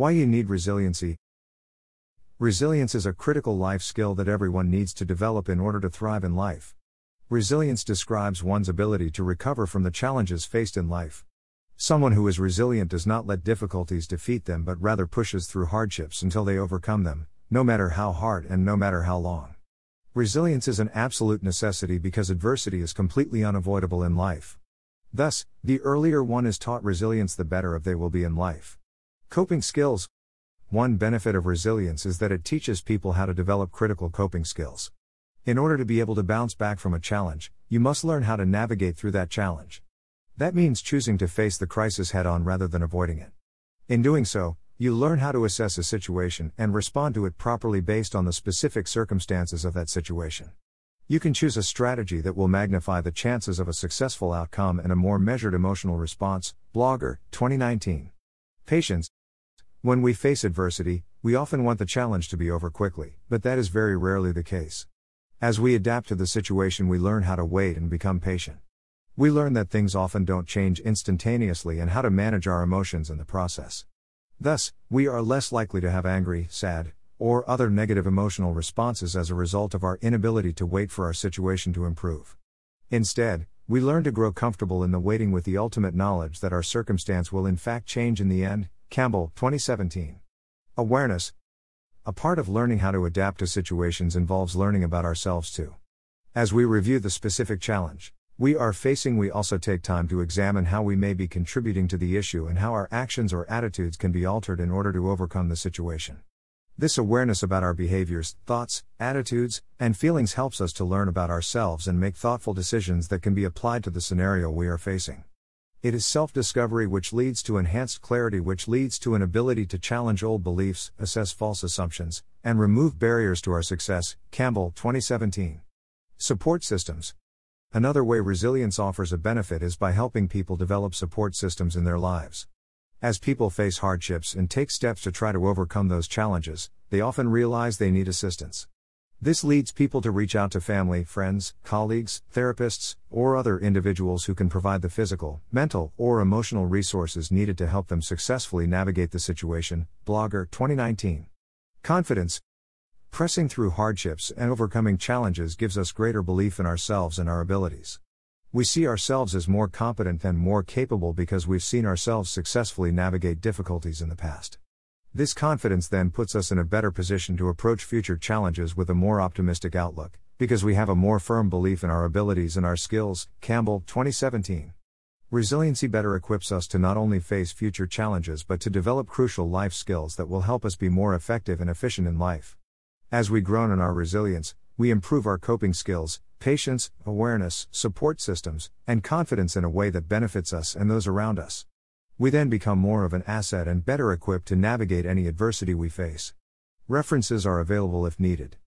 Why you need resiliency. Resilience is a critical life skill that everyone needs to develop in order to thrive in life. Resilience describes one's ability to recover from the challenges faced in life. Someone who is resilient does not let difficulties defeat them but rather pushes through hardships until they overcome them, no matter how hard and no matter how long. Resilience is an absolute necessity because adversity is completely unavoidable in life. Thus, the earlier one is taught resilience, the better of they will be in life. Coping skills One benefit of resilience is that it teaches people how to develop critical coping skills. In order to be able to bounce back from a challenge, you must learn how to navigate through that challenge. That means choosing to face the crisis head on rather than avoiding it. In doing so, you learn how to assess a situation and respond to it properly based on the specific circumstances of that situation. You can choose a strategy that will magnify the chances of a successful outcome and a more measured emotional response. Blogger, 2019. Patience. When we face adversity, we often want the challenge to be over quickly, but that is very rarely the case. As we adapt to the situation, we learn how to wait and become patient. We learn that things often don't change instantaneously and how to manage our emotions in the process. Thus, we are less likely to have angry, sad, or other negative emotional responses as a result of our inability to wait for our situation to improve. Instead, we learn to grow comfortable in the waiting with the ultimate knowledge that our circumstance will in fact change in the end. Campbell, 2017. Awareness. A part of learning how to adapt to situations involves learning about ourselves too. As we review the specific challenge, we are facing, we also take time to examine how we may be contributing to the issue and how our actions or attitudes can be altered in order to overcome the situation. This awareness about our behaviors, thoughts, attitudes, and feelings helps us to learn about ourselves and make thoughtful decisions that can be applied to the scenario we are facing. It is self discovery which leads to enhanced clarity, which leads to an ability to challenge old beliefs, assess false assumptions, and remove barriers to our success. Campbell, 2017. Support systems. Another way resilience offers a benefit is by helping people develop support systems in their lives. As people face hardships and take steps to try to overcome those challenges, they often realize they need assistance. This leads people to reach out to family, friends, colleagues, therapists, or other individuals who can provide the physical, mental, or emotional resources needed to help them successfully navigate the situation. Blogger 2019. Confidence Pressing through hardships and overcoming challenges gives us greater belief in ourselves and our abilities. We see ourselves as more competent and more capable because we've seen ourselves successfully navigate difficulties in the past. This confidence then puts us in a better position to approach future challenges with a more optimistic outlook, because we have a more firm belief in our abilities and our skills. Campbell, 2017. Resiliency better equips us to not only face future challenges but to develop crucial life skills that will help us be more effective and efficient in life. As we grow in our resilience, we improve our coping skills, patience, awareness, support systems, and confidence in a way that benefits us and those around us. We then become more of an asset and better equipped to navigate any adversity we face. References are available if needed.